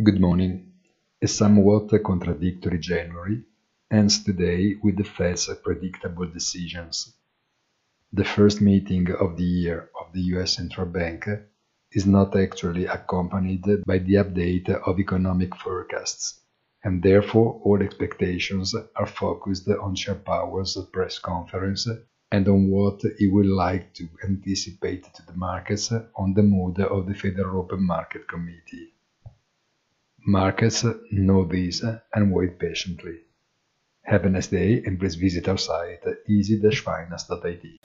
Good morning. A somewhat contradictory January ends today with the Fed's predictable decisions. The first meeting of the year of the US Central Bank is not actually accompanied by the update of economic forecasts, and therefore all expectations are focused on Chair Powell's press conference and on what he will like to anticipate to the markets on the mood of the Federal Open Market Committee. Markets know this and wait patiently. Have a nice day and please visit our site easy-finance.it.